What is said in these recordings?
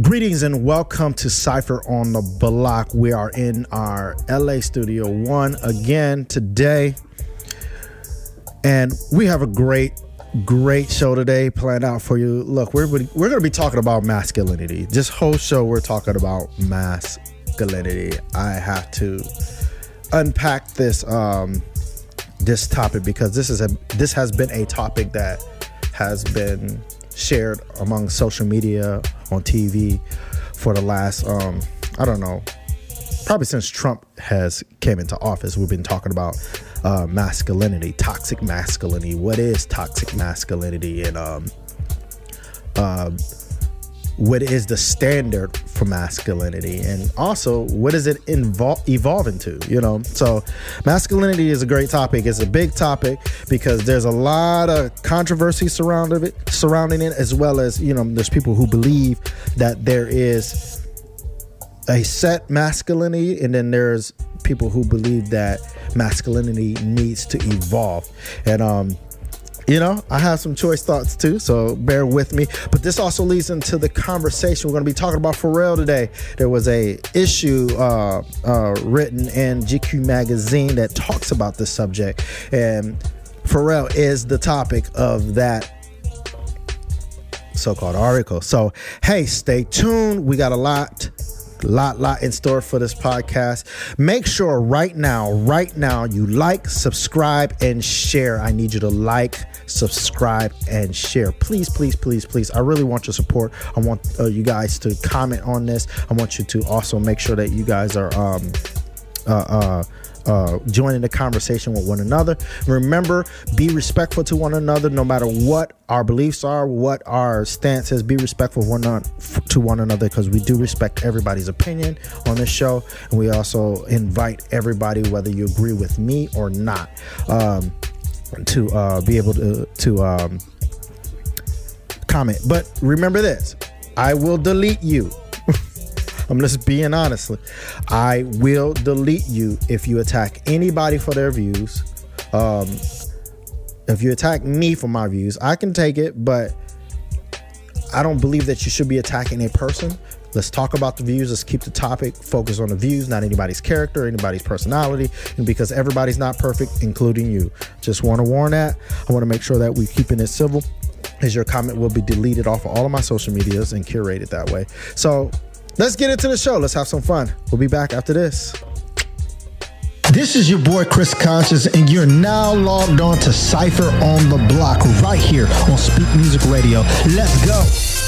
Greetings and welcome to Cypher on the Bloc. We are in our LA Studio One again today. And we have a great, great show today planned out for you. Look, we're, we're going to be talking about masculinity. This whole show, we're talking about masculinity. I have to unpack this um, this topic because this is a this has been a topic that has been shared among social media on TV for the last um I don't know probably since Trump has came into office we've been talking about uh, masculinity toxic masculinity. What is toxic masculinity? And um uh, what is the standard for masculinity? And also what does it involve evolve into you know? So masculinity is a great topic. It's a big topic because there's a lot of controversy surrounding it surrounding it as well as you know there's people who believe that there is a set masculinity and then there's people who believe that masculinity needs to evolve. And um you know, I have some choice thoughts too, so bear with me. But this also leads into the conversation we're going to be talking about Pharrell today. There was a issue uh, uh, written in GQ magazine that talks about this subject, and Pharrell is the topic of that so-called article. So, hey, stay tuned. We got a lot lot lot in store for this podcast make sure right now right now you like subscribe and share i need you to like subscribe and share please please please please i really want your support i want uh, you guys to comment on this i want you to also make sure that you guys are um uh, uh uh, joining the conversation with one another. Remember, be respectful to one another, no matter what our beliefs are, what our stance is. Be respectful one to one another because we do respect everybody's opinion on this show, and we also invite everybody, whether you agree with me or not, um, to uh, be able to to um, comment. But remember this: I will delete you I'm just being honest. I will delete you if you attack anybody for their views. Um, if you attack me for my views, I can take it, but I don't believe that you should be attacking a person. Let's talk about the views. Let's keep the topic focused on the views, not anybody's character, anybody's personality. And because everybody's not perfect, including you. Just want to warn that. I want to make sure that we're keeping it civil, as your comment will be deleted off of all of my social medias and curated that way. So Let's get into the show. Let's have some fun. We'll be back after this. This is your boy Chris Conscience, and you're now logged on to Cypher on the Bloc right here on Speak Music Radio. Let's go.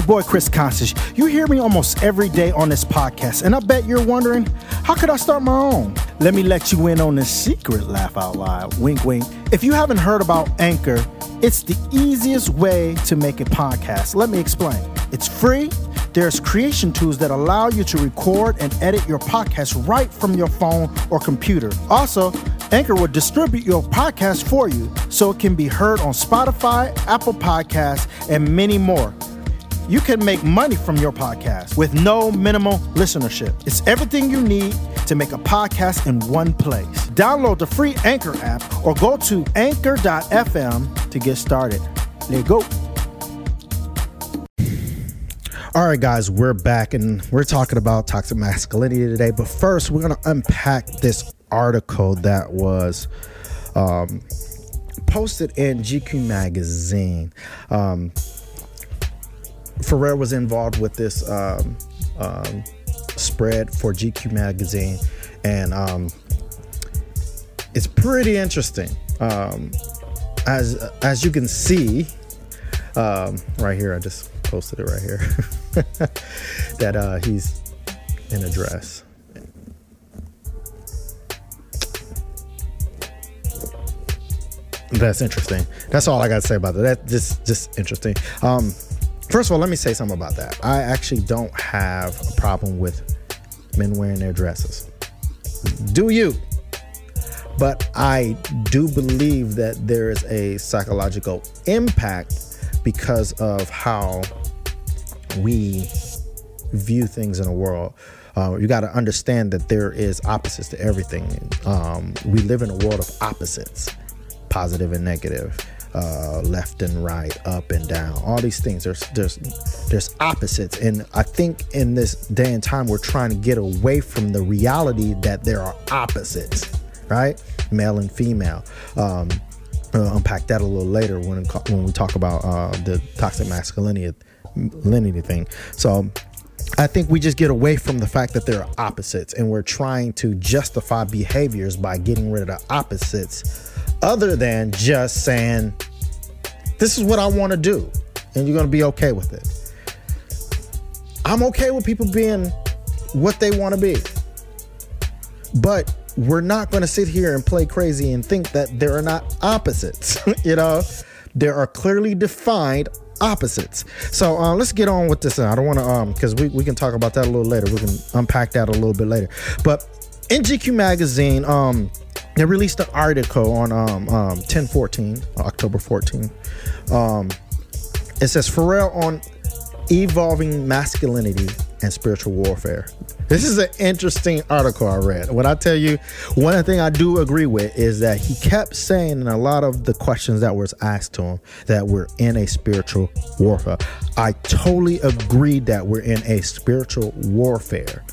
Your boy Chris Conscience. You hear me almost every day on this podcast, and I bet you're wondering, how could I start my own? Let me let you in on the secret, laugh out loud, wink, wink. If you haven't heard about Anchor, it's the easiest way to make a podcast. Let me explain. It's free. There's creation tools that allow you to record and edit your podcast right from your phone or computer. Also, Anchor will distribute your podcast for you so it can be heard on Spotify, Apple Podcasts, and many more you can make money from your podcast with no minimal listenership. It's everything you need to make a podcast in one place. Download the free Anchor app or go to anchor.fm to get started. Let's go. All right, guys, we're back and we're talking about toxic masculinity today. But first, we're going to unpack this article that was um, posted in GQ Magazine. Um, Pharrell was involved with this um, um, spread for GQ magazine, and um, it's pretty interesting. Um, as as you can see, um, right here, I just posted it right here that uh, he's in a dress. That's interesting. That's all I got to say about that. That's just just interesting. Um, First of all, let me say something about that. I actually don't have a problem with men wearing their dresses. Do you? But I do believe that there is a psychological impact because of how we view things in the world. Uh, you got to understand that there is opposites to everything. Um, we live in a world of opposites, positive and negative, uh, left and right, up and down. All these things. There's there's there's opposites, and I think in this day and time we're trying to get away from the reality that there are opposites, right? Male and female. Um, unpack that a little later when when we talk about uh, the toxic masculinity thing. So I think we just get away from the fact that there are opposites and we're trying to justify behaviors by getting rid of the opposites other than just saying, this is what I want to do, and you're going to be okay with it. I'm okay with people being what they want to be. But we're not going to sit here and play crazy and think that there are not opposites. you know, there are clearly defined opposites. So uh, let's get on with this. I don't want to, um, because we, we can talk about that a little later. We can unpack that a little bit later. But in GQ magazine, um, they released an article on um, um 10 14, October 14. Um, it says Pharrell on evolving masculinity and spiritual warfare. This is an interesting article I read. When I tell you, one thing I do agree with is that he kept saying in a lot of the questions that was asked to him that we're in a spiritual warfare. I totally agree that we're in a spiritual warfare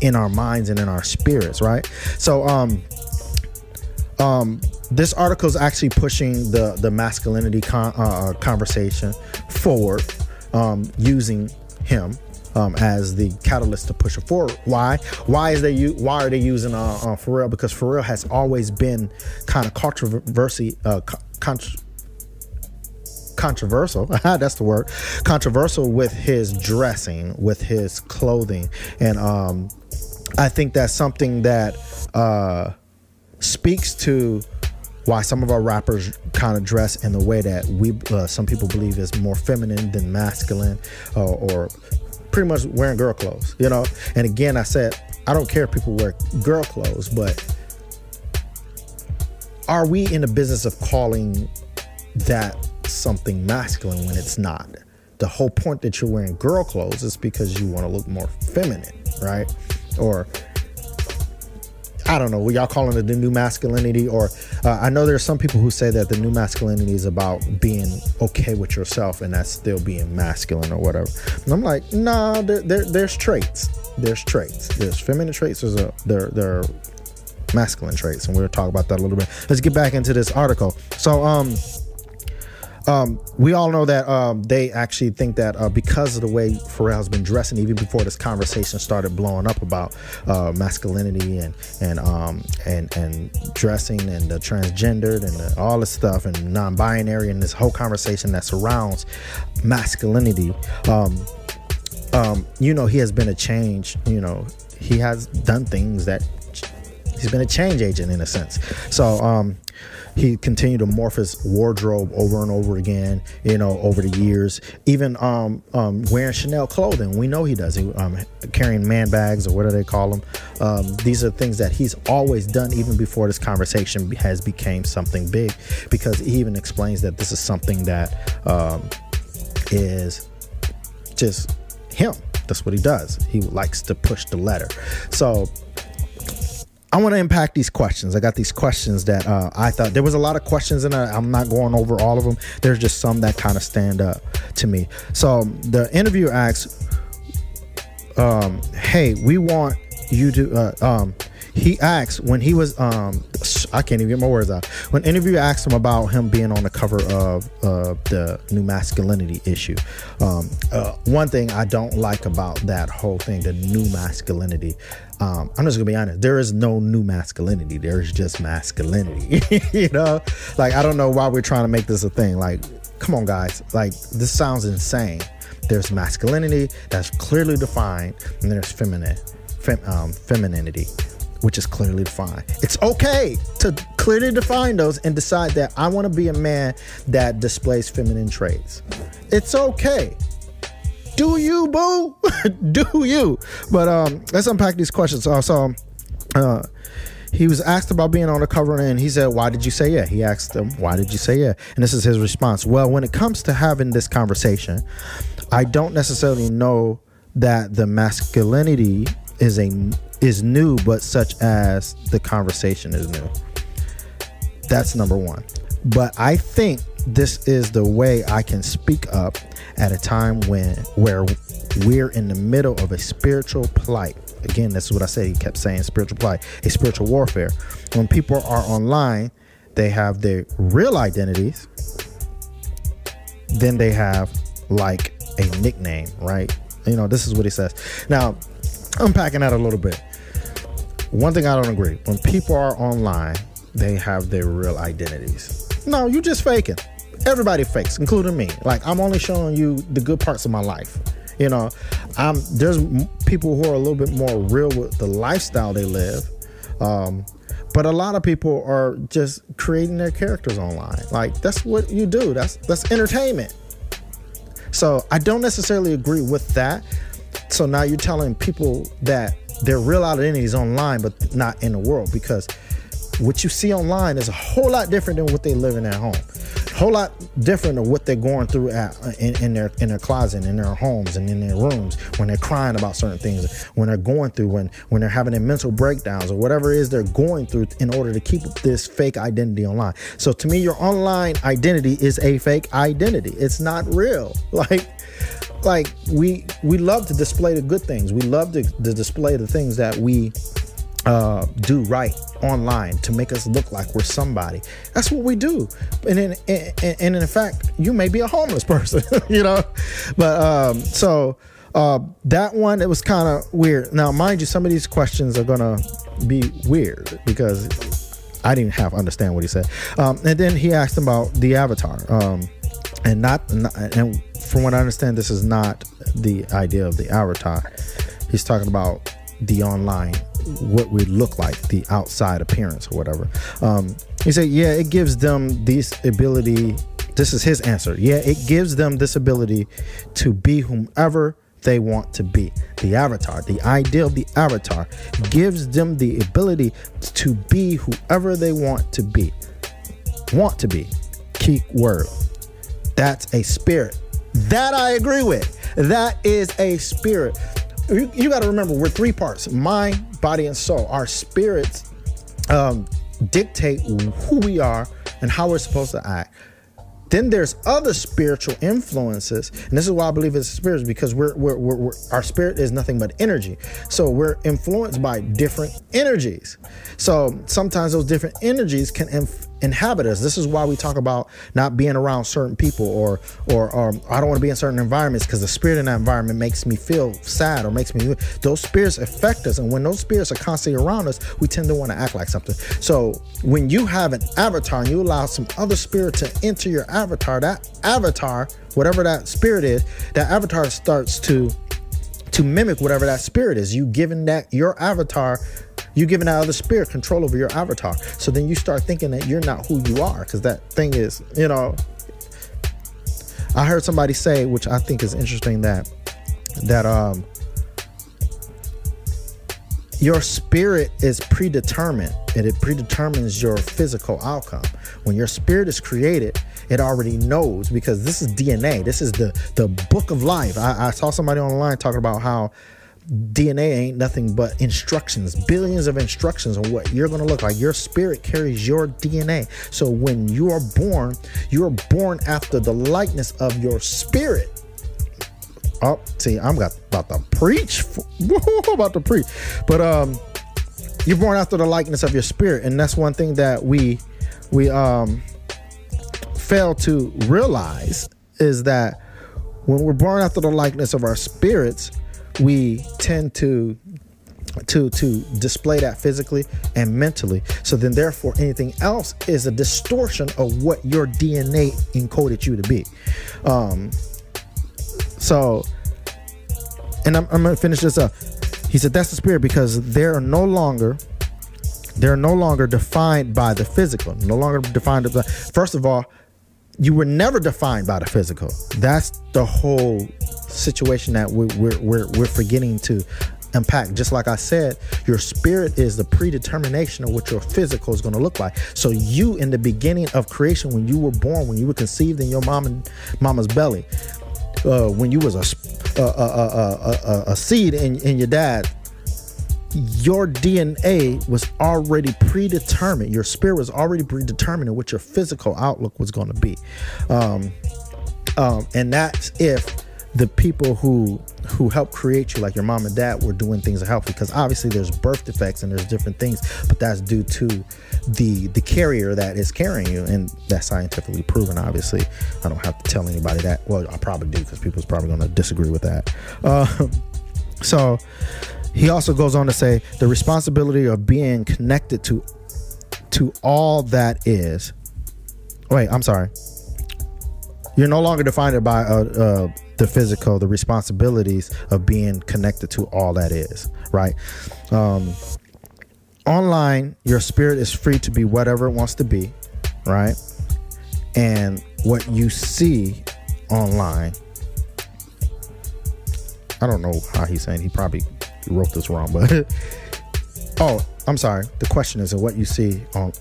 in our minds and in our spirits, right? So, um, um, this article is actually pushing the the masculinity con- uh, conversation forward um, using him um, as the catalyst to push it forward. Why? Why is they why are they using uh, uh, Pharrell? Because Pharrell has always been kind of controversy, uh, con- controversial. that's the word. Controversial with his dressing, with his clothing, and um, I think that's something that uh, speaks to why some of our rappers kind of dress in the way that we uh, some people believe is more feminine than masculine uh, or pretty much wearing girl clothes you know? And again i said i don't care if people wear girl clothes but are we in the business of calling that something masculine when it's not? The whole point that you're wearing girl clothes is because you want to look more feminine right? Or I don't know. Were y'all calling it the new masculinity? Or uh, I know there's some people who say that the new masculinity is about being okay with yourself and that's still being masculine or whatever. And I'm like, nah, there, there, there's traits. There's traits. There's feminine traits. There's a there there are masculine traits, and we'll talk about that a little bit. Let's get back into this article. So um um, we all know that um, they actually think that uh, because of the way Pharrell's been dressing, even before this conversation started blowing up about uh, masculinity and and um, and and dressing and the transgendered and the, all this stuff and non-binary and this whole conversation that surrounds masculinity. Um, um, you know, he has been a change. You know, he has done things that he's been a change agent in a sense. So um, he continued to morph his wardrobe over and over again, you know, over the years. Even um, um, wearing Chanel clothing, we know he does. He um, carrying man bags or what do they call them? Um, these are things that he's always done, even before this conversation has became something big, because he even explains that this is something that um, is just him. That's what he does. He likes to push the letter. So I want to impact these questions. I got these questions that uh, I thought there was a lot of questions it. I'm not going over all of them. There's just some that kind of stand up to me. So the interviewer asks, um, "Hey, we want you to." Uh, um, he asked when he was um, I can't even get my words out. When interviewer asked him about him being on the cover of uh, the new masculinity issue, um, uh, one thing I don't like about that whole thing, the new masculinity. Um, I'm just gonna be honest. There is no new masculinity. There's just masculinity. you know, like I don't know why we're trying to make this a thing. Like, come on, guys. Like this sounds insane. There's masculinity that's clearly defined, and there's feminine, fem, um, femininity which is clearly defined. It's okay to clearly define those and decide that I want to be a man that displays feminine traits. It's okay. Do you, boo? do you? But um, let's unpack these questions. Uh, so, uh, he was asked about being on the cover and he said, Why did you say yeah? He asked him, Why did you say yeah? And this is his response. Well, when it comes to having this conversation, I don't necessarily know that the masculinity is a is new, but such as the conversation is new. That's number one. But I think this is the way I can speak up at a time when where we're in the middle of a spiritual plight. Again, this is what I said. He kept saying spiritual plight, a spiritual warfare. When people are online, they have their real identities. Then they have like a nickname, right? You know, this is what he says. Now, unpacking that a little bit. One thing I don't agree when people are online, they have their real identities. No, you're just faking. Everybody fakes, including me. Like I'm only showing you the good parts of my life. You know, I'm there's people who are a little bit more real with the lifestyle they live. Um, but a lot of people are just creating their characters online. Like that's what you do. That's that's entertainment. So I don't necessarily agree with that. So now you're telling people that their real identity is online, but not in the world because what you see online is a whole lot different than what they live in at home. Whole lot different than what they're going through at in, in, their in their closet, in their homes, and in their rooms when they're crying about certain things, when they're going through, when when they're having their mental breakdowns or whatever it is they're going through in order to keep this fake identity online. So to me, your online identity is a fake identity. It's not real. Like like we we love to display the good things. We love to, to display the things that we uh, do right online to make us look like we're somebody. That's what we do. And in, and, in fact, you may be a homeless person, you know. But um, so uh, that one, it was kind of weird. Now, mind you, some of these questions are gonna be weird because I didn't half understand what he said. Um, and then he asked about the avatar. Um, and not, not and from what I understand, this is not the idea of the avatar. He's talking about the online what we look like, the outside appearance or whatever. Um, he said, yeah, it gives them this ability. This is his answer. Yeah, it gives them this ability to be whomever they want to be. The avatar, the idea of the avatar, gives them the ability to be whoever they want to be. Want to be. Key word. That's a spirit. That I agree with. That is a spirit you, you got to remember we're three parts mind body and soul our spirits um, dictate who we are and how we're supposed to act then there's other spiritual influences, and this is why I believe it's spirits because we're, we're, we're, we're, our spirit is nothing but energy. So we're influenced by different energies. So sometimes those different energies can inf- inhabit us. This is why we talk about not being around certain people or or, or I don't want to be in certain environments because the spirit in that environment makes me feel sad or makes me those spirits affect us and when those spirits are constantly around us, we tend to want to act like something. So when you have an avatar and you allow some other spirit to enter your avatar, that avatar, whatever that spirit is, that avatar starts to to mimic whatever that spirit is. You giving that your avatar you giving out of the spirit control over your avatar. So then you start thinking that you're not who you are because that thing is, you know. I heard somebody say, which I think is interesting, that that um your spirit is predetermined and it predetermines your physical outcome. When your spirit is created, it already knows because this is DNA. This is the the book of life. I, I saw somebody online talking about how DNA ain't nothing but instructions, billions of instructions on what you're going to look like. Your spirit carries your DNA. So when you are born, you are born after the likeness of your spirit. Oh, see, I'm got about to preach. about to preach. But um you're born after the likeness of your spirit and that's one thing that we we um fail to realize is that when we're born after the likeness of our spirits, we tend to to to display that physically and mentally. So then therefore anything else is a distortion of what your dna encoded you to be. Um so and i'm, I'm gonna finish this up. He said that's the spirit because they're no longer they're no longer defined by the physical no longer defined by first of all you were never defined by the physical. That's the whole situation that we're we're we're, we're forgetting to unpack. Just like I said, your spirit is the predetermination of what your physical is going to look like. So you, in the beginning of creation, when you were born, when you were conceived in your mom and mama's belly, uh, when you was a a, a, a, a seed in, in your dad your DNA was already predetermined. Your spirit was already predetermined what your physical outlook was going to be, um, um, and that's if the people who who helped create you, like your mom and dad, were doing things to help. Because obviously, there's birth defects and there's different things, but that's due to the the carrier that is carrying you, and that's scientifically proven. Obviously, I don't have to tell anybody that. Well, I probably do because people's probably going to disagree with that. Uh, so he also goes on to say the responsibility of being connected to to all that is. Wait, I'm sorry. You're no longer defined by uh, uh, the physical, the responsibilities of being connected to all that is, right? Um, online, your spirit is free to be whatever it wants to be, right? And what you see online, I don't know how he's saying. He probably wrote this wrong, but oh, I'm sorry. The question is, what you see on,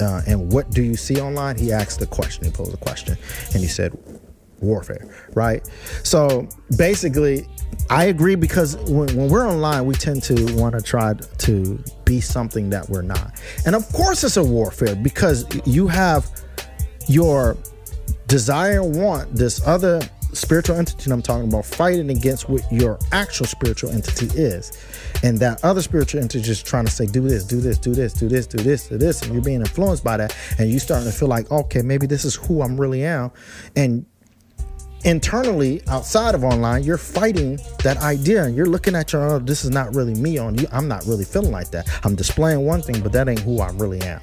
uh, and what do you see online? He asked the question. He posed a question, and he said, warfare, right? So basically, I agree because when, when we're online, we tend to want to try to be something that we're not, and of course, it's a warfare because you have your desire and want this other spiritual entity and I'm talking about fighting against what your actual spiritual entity is. And that other spiritual entity is trying to say, do this, do this, do this, do this, do this, do this. And you're being influenced by that. And you're starting to feel like, okay, maybe this is who I'm really am. And internally outside of online you're fighting that idea and you're looking at your oh, this is not really me on you i'm not really feeling like that i'm displaying one thing but that ain't who i really am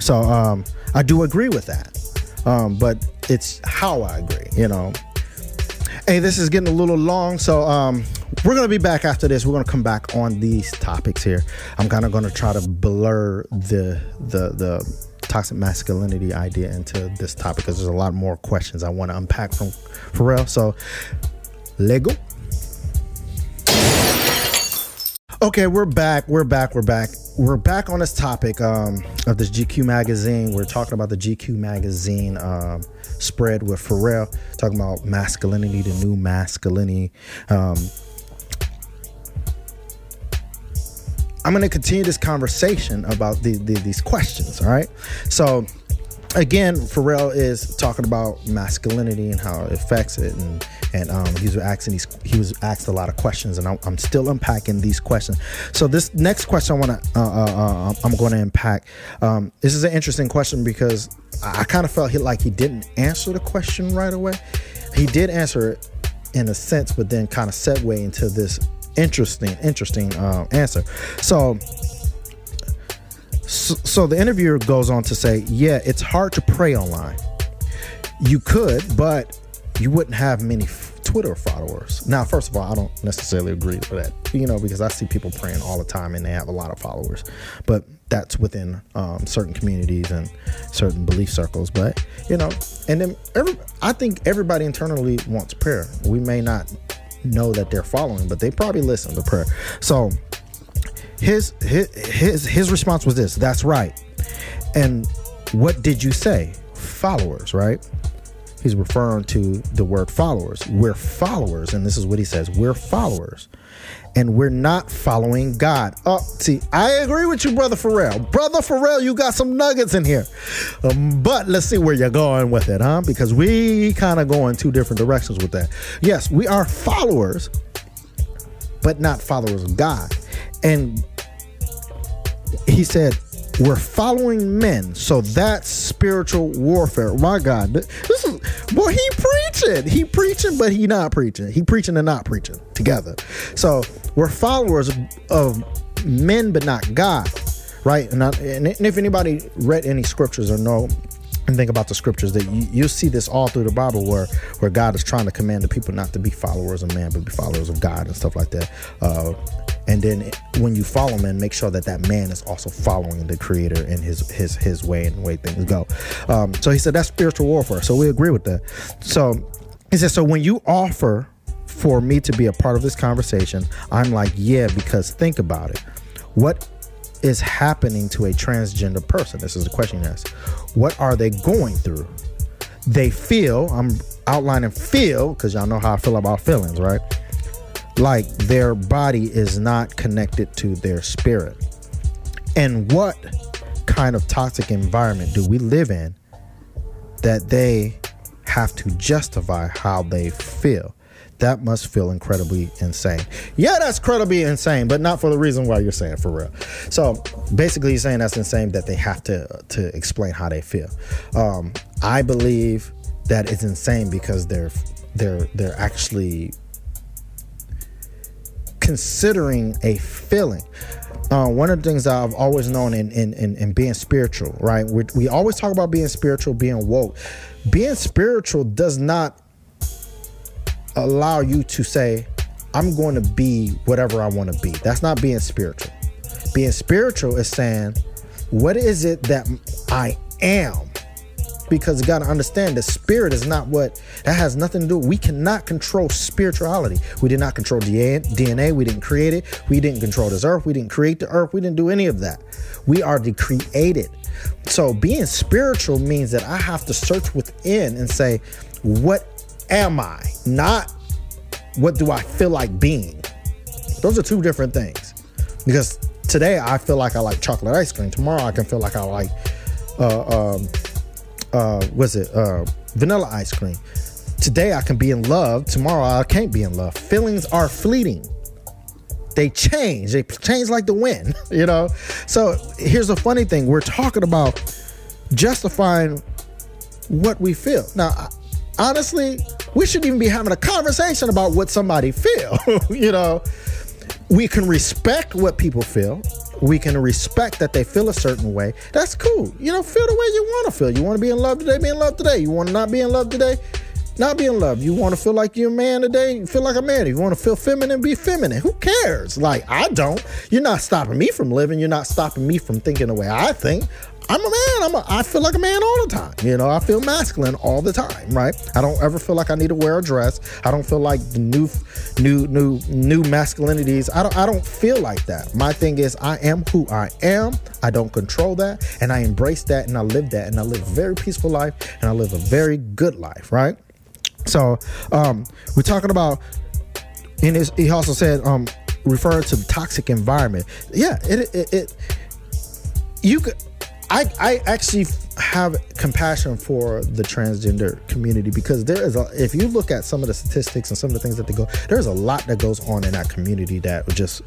so um, i do agree with that um, but it's how I agree, you know. Hey, this is getting a little long, so um, we're gonna be back after this. We're gonna come back on these topics here. I'm kind of gonna try to blur the the the toxic masculinity idea into this topic because there's a lot more questions I want to unpack from Pharrell. So, Lego. Okay, we're back. We're back. We're back. We're back on this topic um, of this GQ magazine. We're talking about the GQ magazine um, spread with Pharrell, talking about masculinity, the new masculinity. Um, I'm going to continue this conversation about the, the, these questions. All right. So, again, Pharrell is talking about masculinity and how it affects it, and and um, he was asking these, he was asked a lot of questions, and I'm, I'm still unpacking these questions. So this next question I want to, uh, uh, uh, I'm going to unpack. Um, this is an interesting question because I, I kind of felt he, like he didn't answer the question right away. He did answer it in a sense, but then kind of segue into this interesting, interesting uh, answer. So so, the interviewer goes on to say, yeah, it's hard to pray online. You could, but you wouldn't have many Twitter followers. Now, first of all, I don't necessarily agree with that, you know, because I see people praying all the time and they have a lot of followers, but that's within um, certain communities and certain belief circles. But you know, and then every, I think everybody internally wants prayer. We may not know that they're following, but they probably listen to prayer. So his his his, his response was this that's right and what did you say followers right he's referring to the word followers we're followers and this is what he says we're followers and we're not following God. Oh, see, I agree with you, brother Pharrell. Brother Pharrell, you got some nuggets in here. Um, but let's see where you're going with it, huh? Because we kind of go in two different directions with that. Yes, we are followers, but not followers of God. And he said, we're following men. So that's spiritual warfare. My God. This is boy, he preaching. He preaching, but he not preaching. He preaching and not preaching together. So we're followers of men, but not God. Right? And, I, and if anybody read any scriptures or know and think about the scriptures that you, you see this all through the Bible where where God is trying to command the people not to be followers of man but be followers of God and stuff like that. Uh, and then when you follow man make sure that that man is also following the creator in his his his way and way things go. Um, so he said that's spiritual warfare. So we agree with that. So he said so when you offer for me to be a part of this conversation i'm like yeah because think about it. What is happening to a transgender person? This is the question he asked. What are they going through? They feel i'm outlining feel because y'all know how i feel about feelings right like their body is not connected to their spirit. And what kind of toxic environment do we live in that they have to justify how they feel? That must feel incredibly insane. Yeah, that's incredibly insane, but not for the reason why you're saying for real. So basically, you're saying that's insane that they have to to explain how they feel. Um, I believe that it's insane because they're they're they're actually considering a feeling. Uh, one of the things I've always known in in, in, in being spiritual, right? We, we always talk about being spiritual, being woke. Being spiritual does not allow you to say, I'm going to be whatever I want to be. That's not being spiritual. Being spiritual is saying, what is it that I am? Because you got to understand the spirit is not what that has nothing to do we cannot control spirituality. We did not control dna we didn't create it. We didn't control this earth we didn't create the earth we didn't do any of that. We are the created. So being spiritual means that i have to search within and say what am i? Not what do i feel like being? Those are two different things. Because today i feel like i like chocolate ice cream. Tomorrow i can feel like i like uh, um, uh, was it uh, vanilla ice cream. Today I can be in love. Tomorrow I can't be in love. Feelings are fleeting. They change. They change like the wind, you know. So here's the funny thing: we're talking about justifying what we feel. Now, honestly, we shouldn't even be having a conversation about what somebody feel. you know, we can respect what people feel we can respect that they feel a certain way. That's cool. You know, feel the way you want to feel. You want to be in love today, be in love today. You want to not be in love today, not be in love. You want to feel like you're a man today, feel like a man. You want to feel feminine, be feminine. Who cares? Like, I don't. You're not stopping me from living. You're not stopping me from thinking the way I think. I'm a man. I'm a, I feel like a man all the time. You know, I feel masculine all the time, right? I don't ever feel like I need to wear a dress. I don't feel like the new, new, new, new masculinities. I don't, I don't feel like that. My thing is, I am who I am. I don't control that, and I embrace that, and I live that, and I live a very peaceful life, and I live a very good life, right? So, um, we're talking about. His, he also said, um, refer to the toxic environment. Yeah, it, it, it you could I, I actually have compassion for the transgender community because there is a if you look at some of the statistics and some of the things that they go there's a lot that goes on in that community that just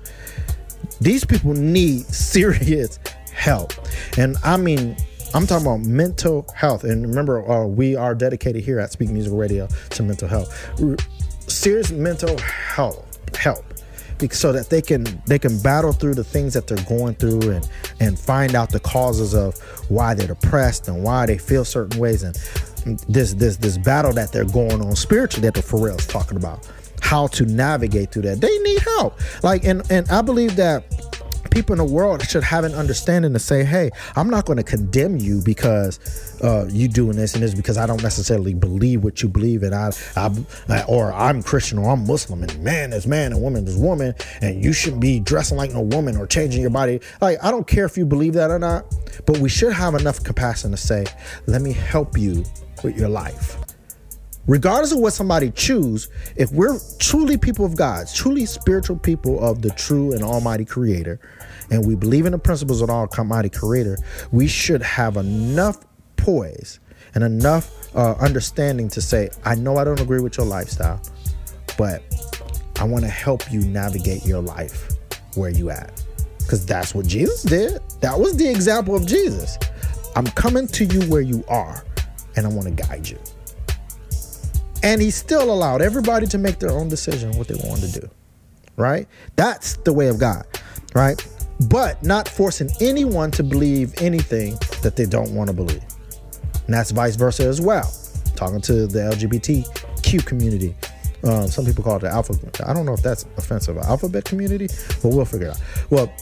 these people need serious help. And i mean i'm talking about mental health. And remember uh, we are dedicated here at speak music radio to mental health. Serious mental health help so that they can they can battle through the things that they're going through and and find out the causes of why they're depressed and why they feel certain ways. And this this this battle that they're going on spiritually that the Pharrell's talking about how to navigate through that. They need help. Like and and I believe that people in the world should have an understanding to say, hey, I'm not going to condemn you because uh, you doing this and this because I don't necessarily believe what you believe in. I, I, or I'm Christian or I'm Muslim and man is man and woman is woman and you shouldn't be dressing like no woman or changing your body. Like, I don't care if you believe that or not, but we should have enough compassion to say, let me help you with your life regardless of what somebody choose if we're truly people of god truly spiritual people of the true and almighty creator and we believe in the principles of our Almighty Creator, we should have enough poise and enough uh, understanding to say, I know I don't agree with your lifestyle, but I want to help you navigate your life where you at. Because that's what Jesus did. That was the example of Jesus. I'm coming to you where you are, and I want to guide you. And he still allowed everybody to make their own decision what they wanted to do. Right? That's the way of God. Right? But not forcing anyone to believe anything that they don't want to believe. And that's vice versa as well. Talking to the LGBTQ community. Um, some people call it the alpha. I don't know if that's offensive. Alphabet community, but we'll figure it out. Well,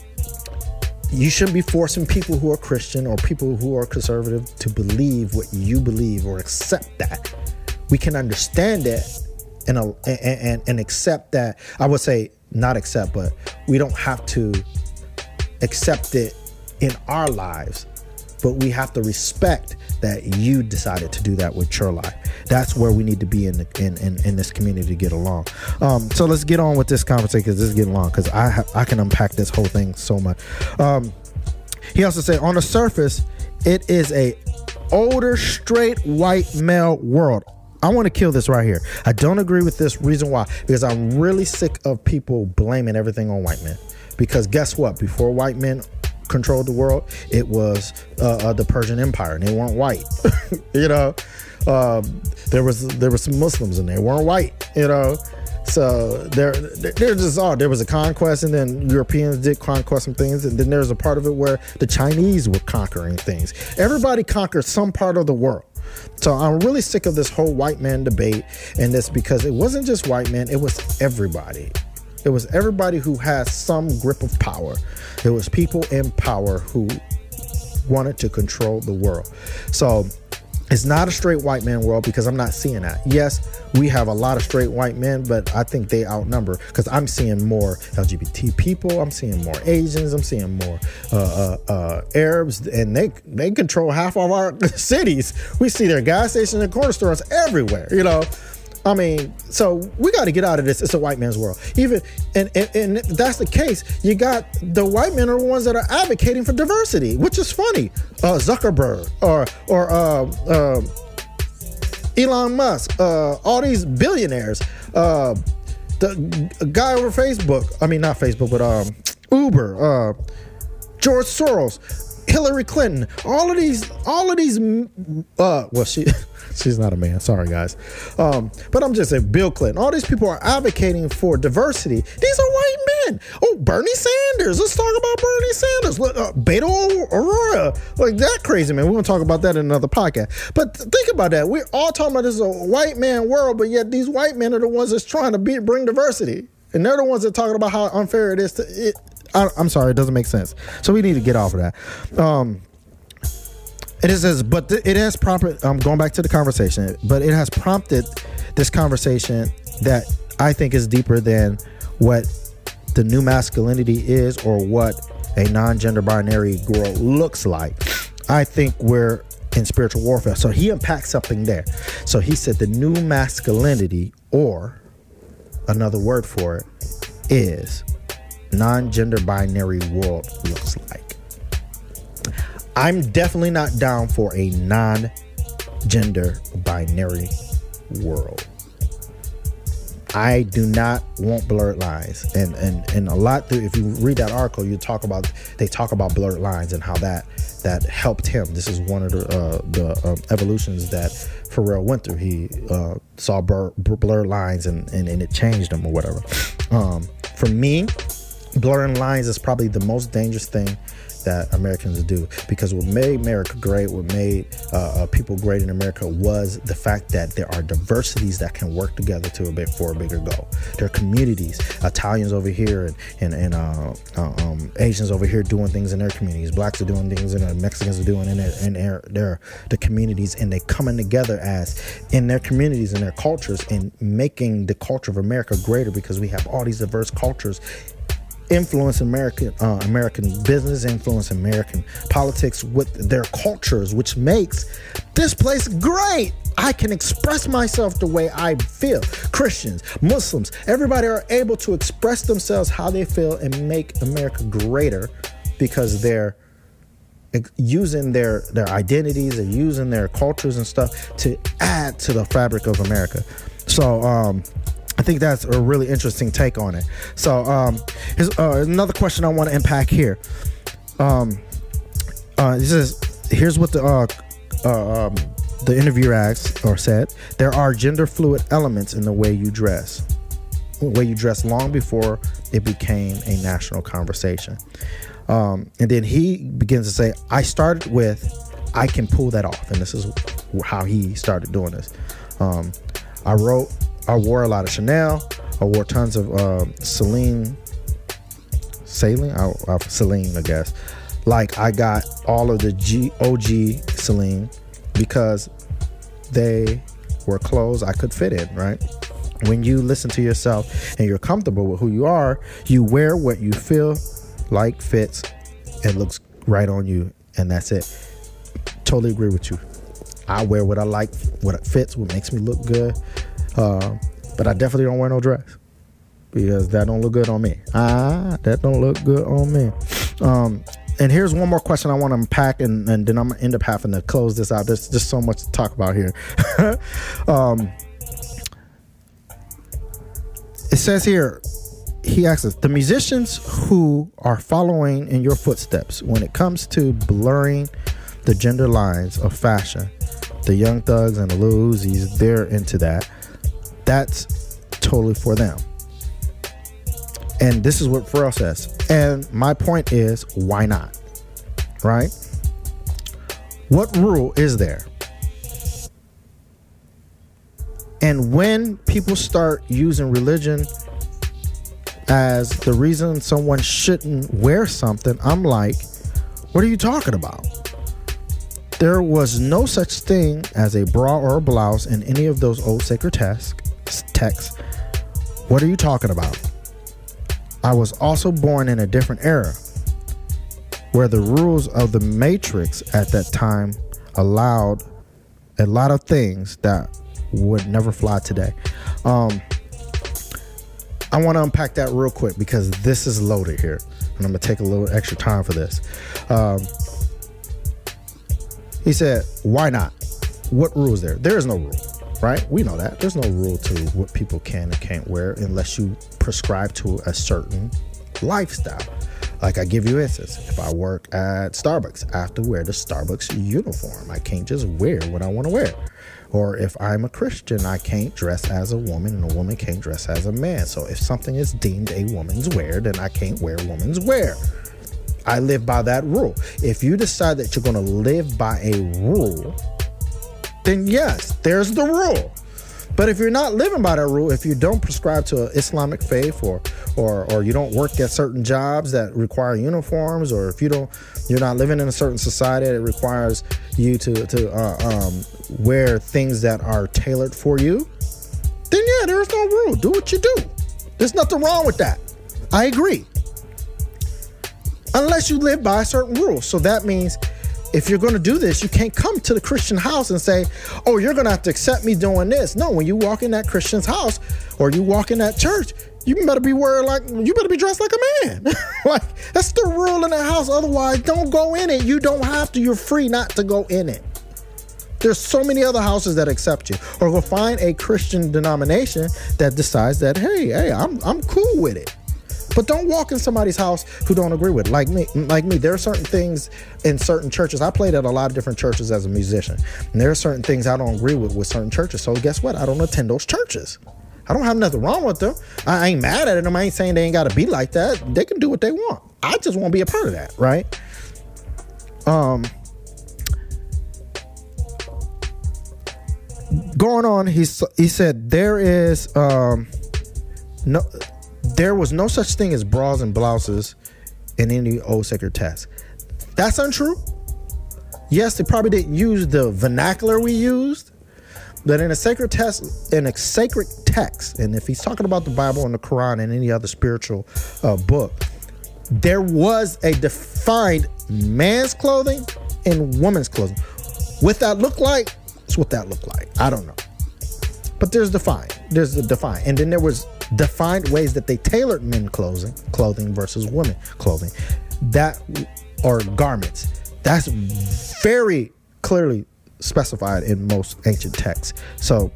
you shouldn't be forcing people who are Christian or people who are conservative to believe what you believe or accept that. We can understand it and and and, and accept that. I would say not accept, but we don't have to accept it in our lives, but we have to respect that you decided to do that with your life. That's where we need to be in the, in, in, in this community to get along. Um, so let's get on with this conversation because this is getting long because I ha- I can unpack this whole thing so much. Um, he also said on the surface, it is a older straight white male world. I want to kill this right here. I don't agree with this. Reason why? Because I'm really sick of people blaming everything on white men. Because guess what? Before white men controlled the world, it was uh, uh, the Persian Empire, and they weren't white. you know, um, there was there were some Muslims, and they weren't white. You know, so there there just all there was a conquest, and then Europeans did conquest some things, and then there's a part of it where the Chinese were conquering things. Everybody conquered some part of the world. So I'm really sick of this whole white man debate and this because it wasn't just white men, it was everybody. It was everybody who has some grip of power. It was people in power who wanted to control the world. So it's not a straight white man world because I'm not seeing that. Yes, we have a lot of straight white men, but I think they outnumber because I'm seeing more LGBT people. I'm seeing more Asians. I'm seeing more uh, uh, uh, Arabs, and they they control half of our cities. We see their gas stations and corner stores everywhere. You know, I mean, so we got to get out of this. It's a white man's world. Even and, and and that's the case, you got the white men are the ones that are advocating for diversity, which is funny. Uh, Zuckerberg or or uh, uh, Elon Musk, uh, all these billionaires, uh, the guy over Facebook. I mean, not Facebook, but um, Uber, uh, George Soros, Hillary Clinton. All of these, all of these. Uh, well, she. She's not a man. Sorry, guys. Um, but I'm just saying, Bill Clinton. All these people are advocating for diversity. These are white men. Oh, Bernie Sanders. Let's talk about Bernie Sanders. Uh, Beto O'Rourke. Like that crazy man. We're to talk about that in another podcast. But think about that. We're all talking about this is a white man world, but yet these white men are the ones that's trying to be, bring diversity. And they're the ones that are talking about how unfair it is to it. I, am sorry, it doesn't make sense. So we need to get off of that. Um, it says, but th- it has prompted. I'm going back to the conversation, but it has prompted this conversation that I think is deeper than what the new masculinity is or what a non-gender binary girl looks like. I think we're in spiritual warfare. So he unpacked something there. So he said the new masculinity, or another word for it, is non-gender binary world looks like. I'm definitely not down for a non gender binary world. I do not want blurred lines, and and and a lot. Through, if you read that article, you talk about they talk about blurred lines and how that that helped him. This is one of the uh, the um, evolutions that Pharrell went through. He uh, saw blur, blurred lines and, and and it changed him or whatever. Um, for me, blurring lines is probably the most dangerous thing that Americans do because what made America great, what made uh, uh, people great in America was the fact that there are diversities that can work together to a bit for a bigger goal. There are communities, Italians over here and and, and uh, uh, um, Asians over here doing things in their communities, blacks are doing things and Mexicans are doing in their in their, their the communities, and they coming together as in their communities and their cultures and making the culture of America greater because we have all these diverse cultures influence American uh, American business, influence American politics with their cultures, which makes this place great. I can express myself the way I feel. Christians, Muslims, everybody are able to express themselves how they feel and make America greater because they're using their their identities and using their cultures and stuff to add to the fabric of America. So um I think that's a really interesting take on it. So, um, here's uh, another question I want to unpack here. Um, uh, this is here's what the uh, uh, um, the interviewer asked or said: There are gender fluid elements in the way you dress, way you dress long before it became a national conversation. Um, and then he begins to say, "I started with, I can pull that off," and this is how he started doing this. Um, I wrote I wore a lot of Chanel. I wore tons of uh, Celine, Celine, I, I, Celine, I guess. Like I got all of the G, OG Celine because they were clothes I could fit in, right? When you listen to yourself and you're comfortable with who you are, you wear what you feel like fits and looks right on you, and that's it. Totally agree with you. I wear what I like, what fits, what makes me look good. Uh, but I definitely don't wear no dress because that don't look good on me. Ah, that don't look good on me. Um, and here's one more question I want to unpack, and, and then I'm gonna end up having to close this out. There's just so much to talk about here. um, it says here, he asks us, the musicians who are following in your footsteps when it comes to blurring the gender lines of fashion, the Young Thugs and the Lil Uzis, they're into that. That's totally for them. And this is what Pharrell says. And my point is, why not? Right? What rule is there? And when people start using religion as the reason someone shouldn't wear something, I'm like, what are you talking about? There was no such thing as a bra or a blouse in any of those old sacred texts. What are you talking about? I was also born in a different era where the rules of the Matrix at that time allowed a lot of things that would never fly today. Um, I want to unpack that real quick because this is loaded here, and I'm gonna take a little extra time for this. Um, he said, "Why not? What rules there? There is no rule right? We know that. There's no rule to what people can and can't wear unless you prescribe to a certain lifestyle. Like I give you instance, if I work at Starbucks, I have to wear the Starbucks uniform. I can't just wear what I want to wear. Or if I'm a Christian, I can't dress as a woman and a woman can't dress as a man. So if something is deemed a woman's wear, then I can't wear woman's wear. I live by that rule. If you decide that you're going to live by a rule, then yes, there's the rule. But if you're not living by that rule, if you don't prescribe to an Islamic faith or or or you don't work at certain jobs that require uniforms, or if you don't you're not living in a certain society that requires you to to uh, um, wear things that are tailored for you, then yeah, there's no rule. Do what you do. There's nothing wrong with that. I agree. Unless you live by a certain rule. So that means if you're going to do this, you can't come to the Christian house and say, "Oh, you're going to have to accept me doing this." No, when you walk in that Christian's house or you walk in that church, you better be wearing like you better be dressed like a man. like that's the rule in the house. Otherwise, don't go in it. You don't have to. You're free not to go in it. There's so many other houses that accept you. Or go find a Christian denomination that decides that, hey, hey, I'm I'm cool with it. But don't walk in somebody's house who don't agree with. Like me, like me, there are certain things in certain churches. I played at a lot of different churches as a musician. And there are certain things I don't agree with with certain churches. So guess what? I don't attend those churches. I don't have nothing wrong with them. I ain't mad at them. I ain't saying they ain't got to be like that. They can do what they want. I just want to be a part of that, right? Um, going on, he he said there is um no there was no such thing as bras and blouses in any old sacred text. That's untrue. Yes, they probably didn't use the vernacular we used, but in a sacred text, in a sacred text, and if he's talking about the Bible and the Quran and any other spiritual uh, book, there was a defined man's clothing and woman's clothing. What that looked like, it's what that looked like. I don't know, but there's defined. There's a defined, and then there was defined ways that they tailored men clothing clothing versus women clothing that or garments that's very clearly specified in most ancient texts so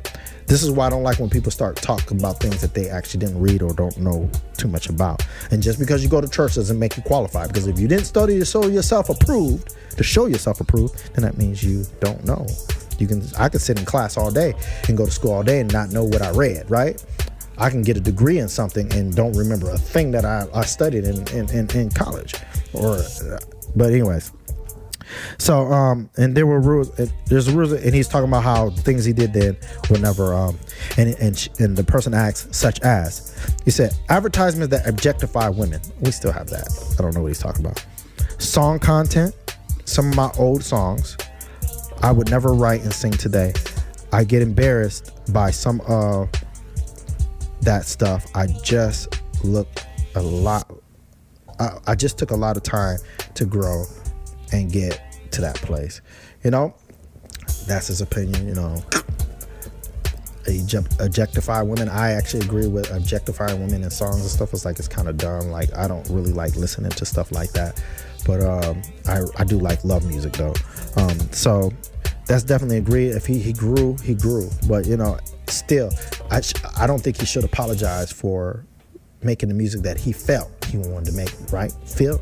this is why I don't like when people start talking about things that they actually didn't read or don't know too much about. And just because you go to church doesn't make you qualified. Because if you didn't study to show yourself approved, to show yourself approved, then that means you don't know. You can I could sit in class all day and go to school all day and not know what I read, right? I can get a degree in something and don't remember a thing that I, I studied in, in, in, in college. Or, but anyways, So, um, and there were rules. There's rules, and he's talking about how things he did then were never. Um, and and and the person asks, such as, he said, advertisements that objectify women. We still have that. I don't know what he's talking about. Song content. Some of my old songs, I would never write and sing today. I get embarrassed by some of that stuff. I just look a lot. I, I just took a lot of time to grow and get to that place. You know, that's his opinion. You know, objectify women. I actually agree with objectifying women in songs and stuff. It's like it's kind of dumb. Like I don't really like listening to stuff like that. But um, I I do like love music though. Um, so that's definitely agree. If he he grew, he grew. But you know, still, I I don't think he should apologize for making the music that he felt he wanted to make. Right? Feel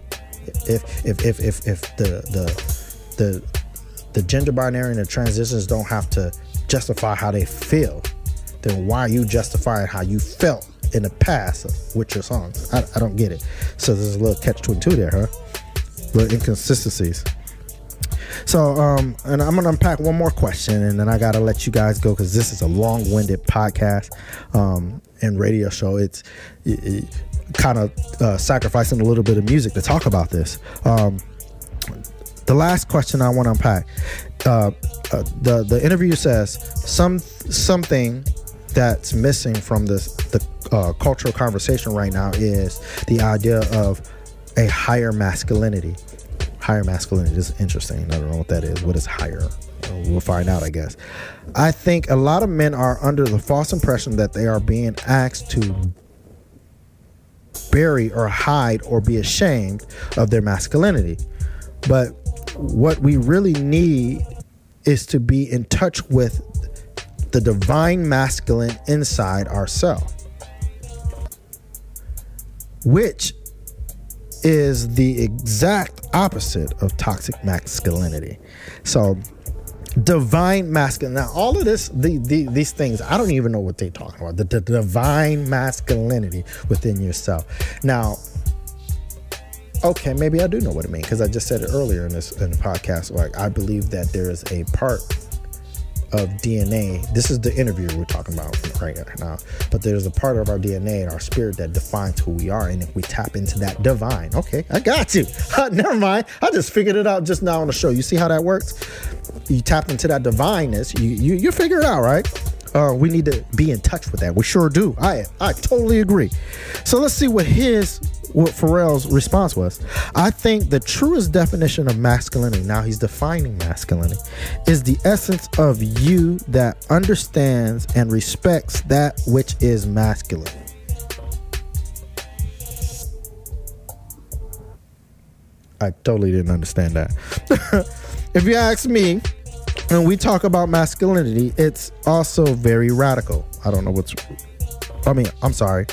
if if if if if the the the the gender binary and the transitions don't have to justify how they feel, then why are you justifying how you felt in the past with your songs? I, I don't get it. So there's a little catch twenty two there, huh? Little inconsistencies. So, um, and I'm gonna unpack one more question, and then I gotta let you guys go because this is a long-winded podcast um, and radio show. It's it, it, kind of uh, sacrificing a little bit of music to talk about this. Um, the last question I want to unpack. Uh, uh, the the interview says some something that's missing from this the uh, cultural conversation right now is the idea of a higher masculinity. Higher masculinity is interesting. I don't know what that is. What is higher? We'll find out, I guess. I think a lot of men are under the false impression that they are being asked to bury or hide or be ashamed of their masculinity. But what we really need is to be in touch with the divine masculine inside ourselves, which is the exact opposite of toxic masculinity. So, divine masculine. Now, all of this, the, the, these things, I don't even know what they're talking about. The, the divine masculinity within yourself. Now, okay, maybe I do know what it means because I just said it earlier in this in the podcast. Like, I believe that there is a part of DNA. This is the interview we're talking about right now. But there's a part of our DNA and our spirit that defines who we are. And if we tap into that divine, okay, I got you. Never mind. I just figured it out just now on the show. You see how that works? You tap into that divineness, you you, you figure it out, right? Uh, we need to be in touch with that. We sure do. I I totally agree. So let's see what his what Pharrell's response was. I think the truest definition of masculinity, now he's defining masculinity, is the essence of you that understands and respects that which is masculine. I totally didn't understand that. if you ask me, when we talk about masculinity, it's also very radical. I don't know what's, I mean, I'm sorry,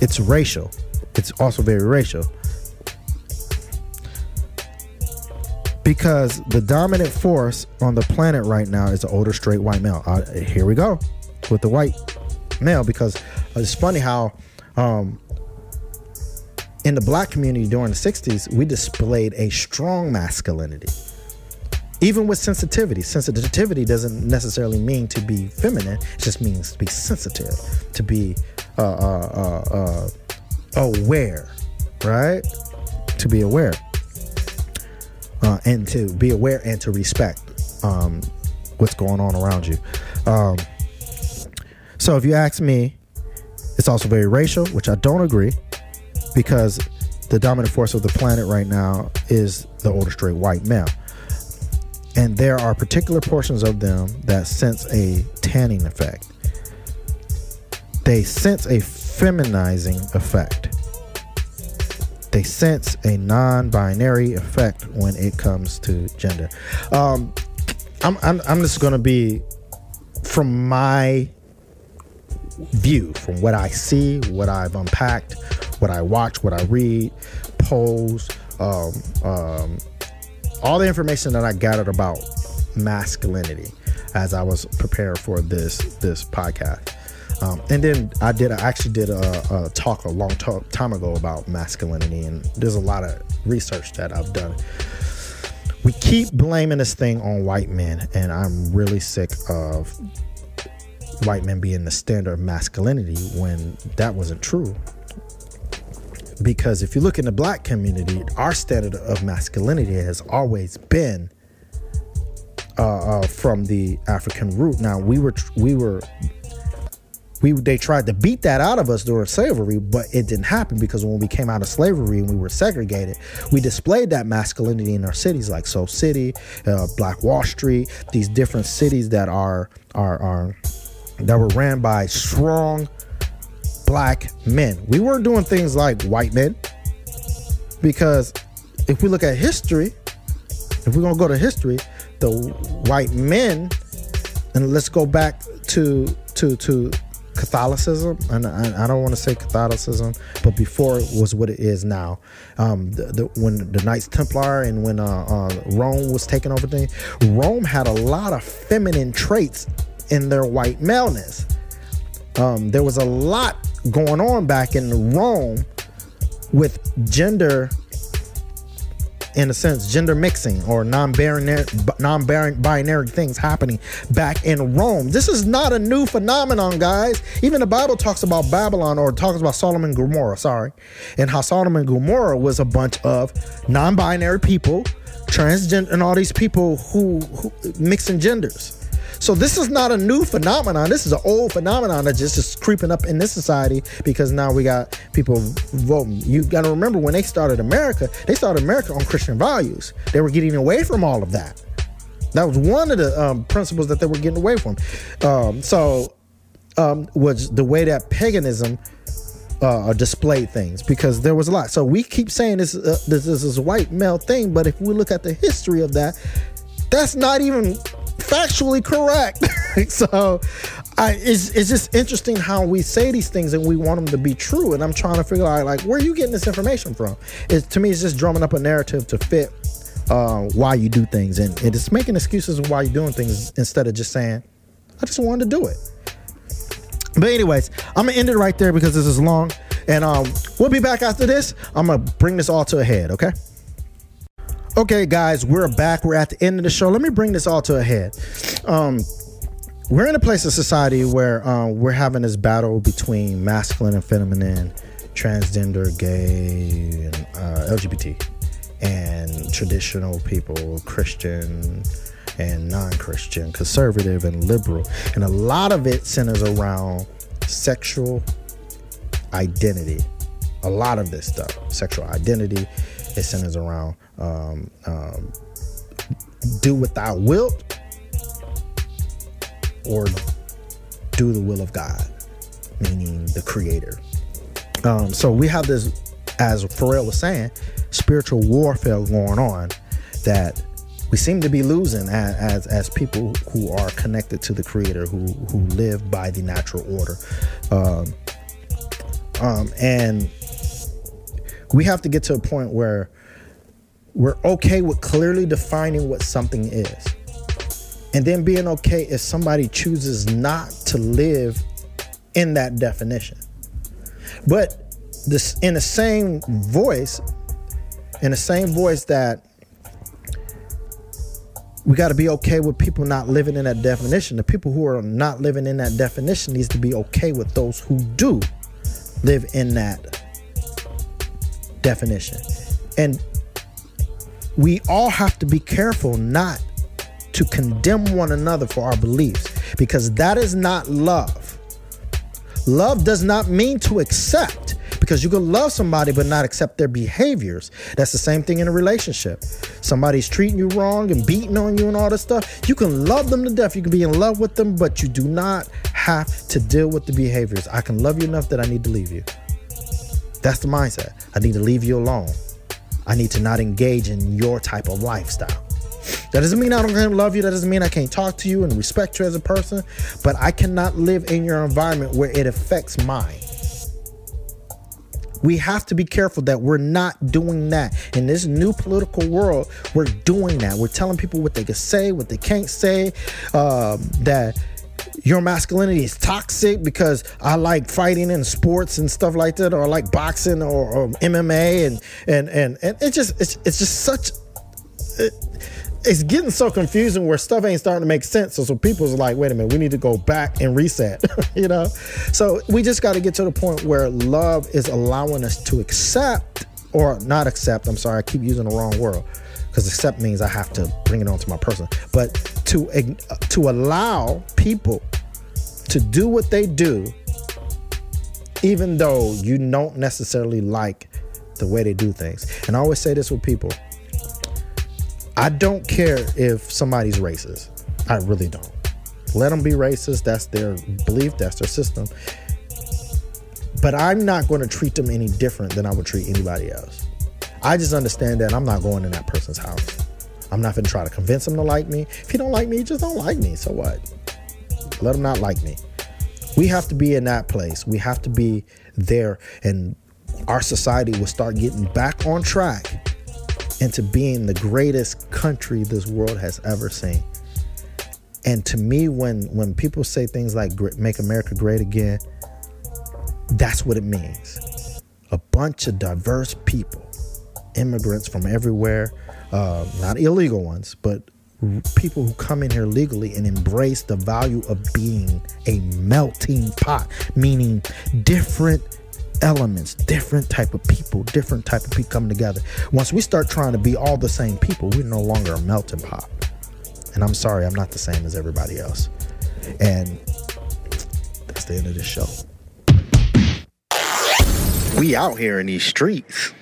it's racial. It's also very racial. Because the dominant force on the planet right now is the older straight white male. Uh, here we go with the white male because it's funny how um, in the black community during the 60s, we displayed a strong masculinity even with sensitivity. Sensitivity doesn't necessarily mean to be feminine. It just means to be sensitive. To be uh, uh, uh, uh aware right? To be aware. Uh, and to be aware and to respect um, what's going on around you. Um, so if you ask me it's also very racial which i don't agree because the dominant force of the planet right now is the older straight white male and there are particular portions of them that sense a tanning effect. They sense a feminizing effect. They sense a non binary effect when it comes to gender. Um, I'm, I'm, I'm just going to be, from my view, from what I see, what I've unpacked, what I watch, what I read, polls, um, um, all the information that I gathered about masculinity as I was preparing for this this podcast. Um, and then I did I actually did a, a talk a long talk, time ago about masculinity, and there's a lot of research that I've done we keep blaming this thing on white men, and I'm really sick of white men being the standard of masculinity when that wasn't true. Because if you look in the black community, our standard of masculinity has always been uh, uh, from the African root. Now we were we were we they tried to beat that out of us during slavery, but it didn't happen because when we came out of slavery and we were segregated, we displayed that masculinity in our cities like Soul City, uh, Black Wall Street, these different cities that are are are that were ran by strong black men. We weren't doing things like white men because if we look at history, if we're gonna go to history, the white men, and let's go back to to to Catholicism, and I, don't want to say Catholicism, but before it was what it is now. Um, the, the, when the Knights Templar and when uh, uh, Rome was taking over things, Rome had a lot of feminine traits in their white maleness. Um, there was a lot going on back in Rome with gender in a sense gender mixing or non-binary non-binary things happening back in Rome. This is not a new phenomenon, guys. Even the Bible talks about Babylon or talks about Solomon Gomorrah, sorry, and how Sodom and Gomorrah was a bunch of non-binary people, transgender, and all these people who, who mixing genders. So this is not a new phenomenon. This is an old phenomenon that just is creeping up in this society because now we got people voting. You got to remember when they started America, they started America on Christian values. They were getting away from all of that. That was one of the um, principles that they were getting away from. Um, so um, was the way that paganism uh, displayed things because there was a lot. So we keep saying this, uh, this, this is a white male thing, but if we look at the history of that, that's not even factually correct. so I, it's, it's just interesting how we say these things and we want them to be true. And I'm trying to figure out like where are you getting this information from? It to me, it's just drumming up a narrative to fit uh, why you do things, and it's making excuses of why you're doing things instead of just saying, "I just wanted to do it." But anyways, I'm gonna end it right there because this is long, and um, we'll be back after this. I'm gonna bring this all to a head. Okay. Okay, guys, we're back. We're at the end of the show. Let me bring this all to a head. Um, we're in a place of society where uh, we're having this battle between masculine and feminine, transgender, gay, and uh, LGBT, and traditional people, Christian and non Christian, conservative and liberal. And a lot of it centers around sexual identity. A lot of this stuff, sexual identity, it centers around um, um, do without will or do the will of God, meaning the Creator. Um, so we have this, as Pharrell was saying, spiritual warfare going on that we seem to be losing as, as, as people who are connected to the Creator, who who live by the natural order, um, um, and we have to get to a point where we're okay with clearly defining what something is. And then being okay if somebody chooses not to live in that definition. But this in the same voice, in the same voice that we got to be okay with people not living in that definition. The people who are not living in that definition needs to be okay with those who do live in that definition. And we all have to be careful not to condemn one another for our beliefs because that is not love. Love does not mean to accept because you can love somebody but not accept their behaviors. That's the same thing in a relationship. Somebody's treating you wrong and beating on you and all this stuff. You can love them to death. You can be in love with them, but you do not have to deal with the behaviors. I can love you enough that I need to leave you. That's the mindset. I need to leave you alone. I need to not engage in your type of lifestyle. That doesn't mean I don't love you. That doesn't mean I can't talk to you and respect you as a person. But I cannot live in your environment where it affects mine. We have to be careful that we're not doing that. In this new political world, we're doing that. We're telling people what they can say, what they can't say, um, that your masculinity is toxic because I like fighting and sports and stuff like that, or I like boxing or, or MMA, and and and and it just it's it's just such. It, it's getting so confusing where stuff ain't starting to make sense. So, so people's like, wait a minute, we need to go back and reset, you know? So we just got to get to the point where love is allowing us to accept or not accept. I'm sorry, I keep using the wrong word because accept means I have to bring it onto my person, but to to allow people to do what they do, even though you don't necessarily like the way they do things. And I always say this with people I don't care if somebody's racist. I really don't. Let them be racist. That's their belief, that's their system. But I'm not going to treat them any different than I would treat anybody else. I just understand that I'm not going in that person's house. I'm not going to try to convince them to like me. If you don't like me, you just don't like me. So what? Let them not like me. We have to be in that place. We have to be there, and our society will start getting back on track into being the greatest country this world has ever seen. And to me, when when people say things like "Make America Great Again," that's what it means. A bunch of diverse people, immigrants from everywhere, uh, not illegal ones, but people who come in here legally and embrace the value of being a melting pot, meaning different elements, different type of people, different type of people coming together. Once we start trying to be all the same people, we're no longer a melting pot. And I'm sorry, I'm not the same as everybody else. And that's the end of this show. We out here in these streets.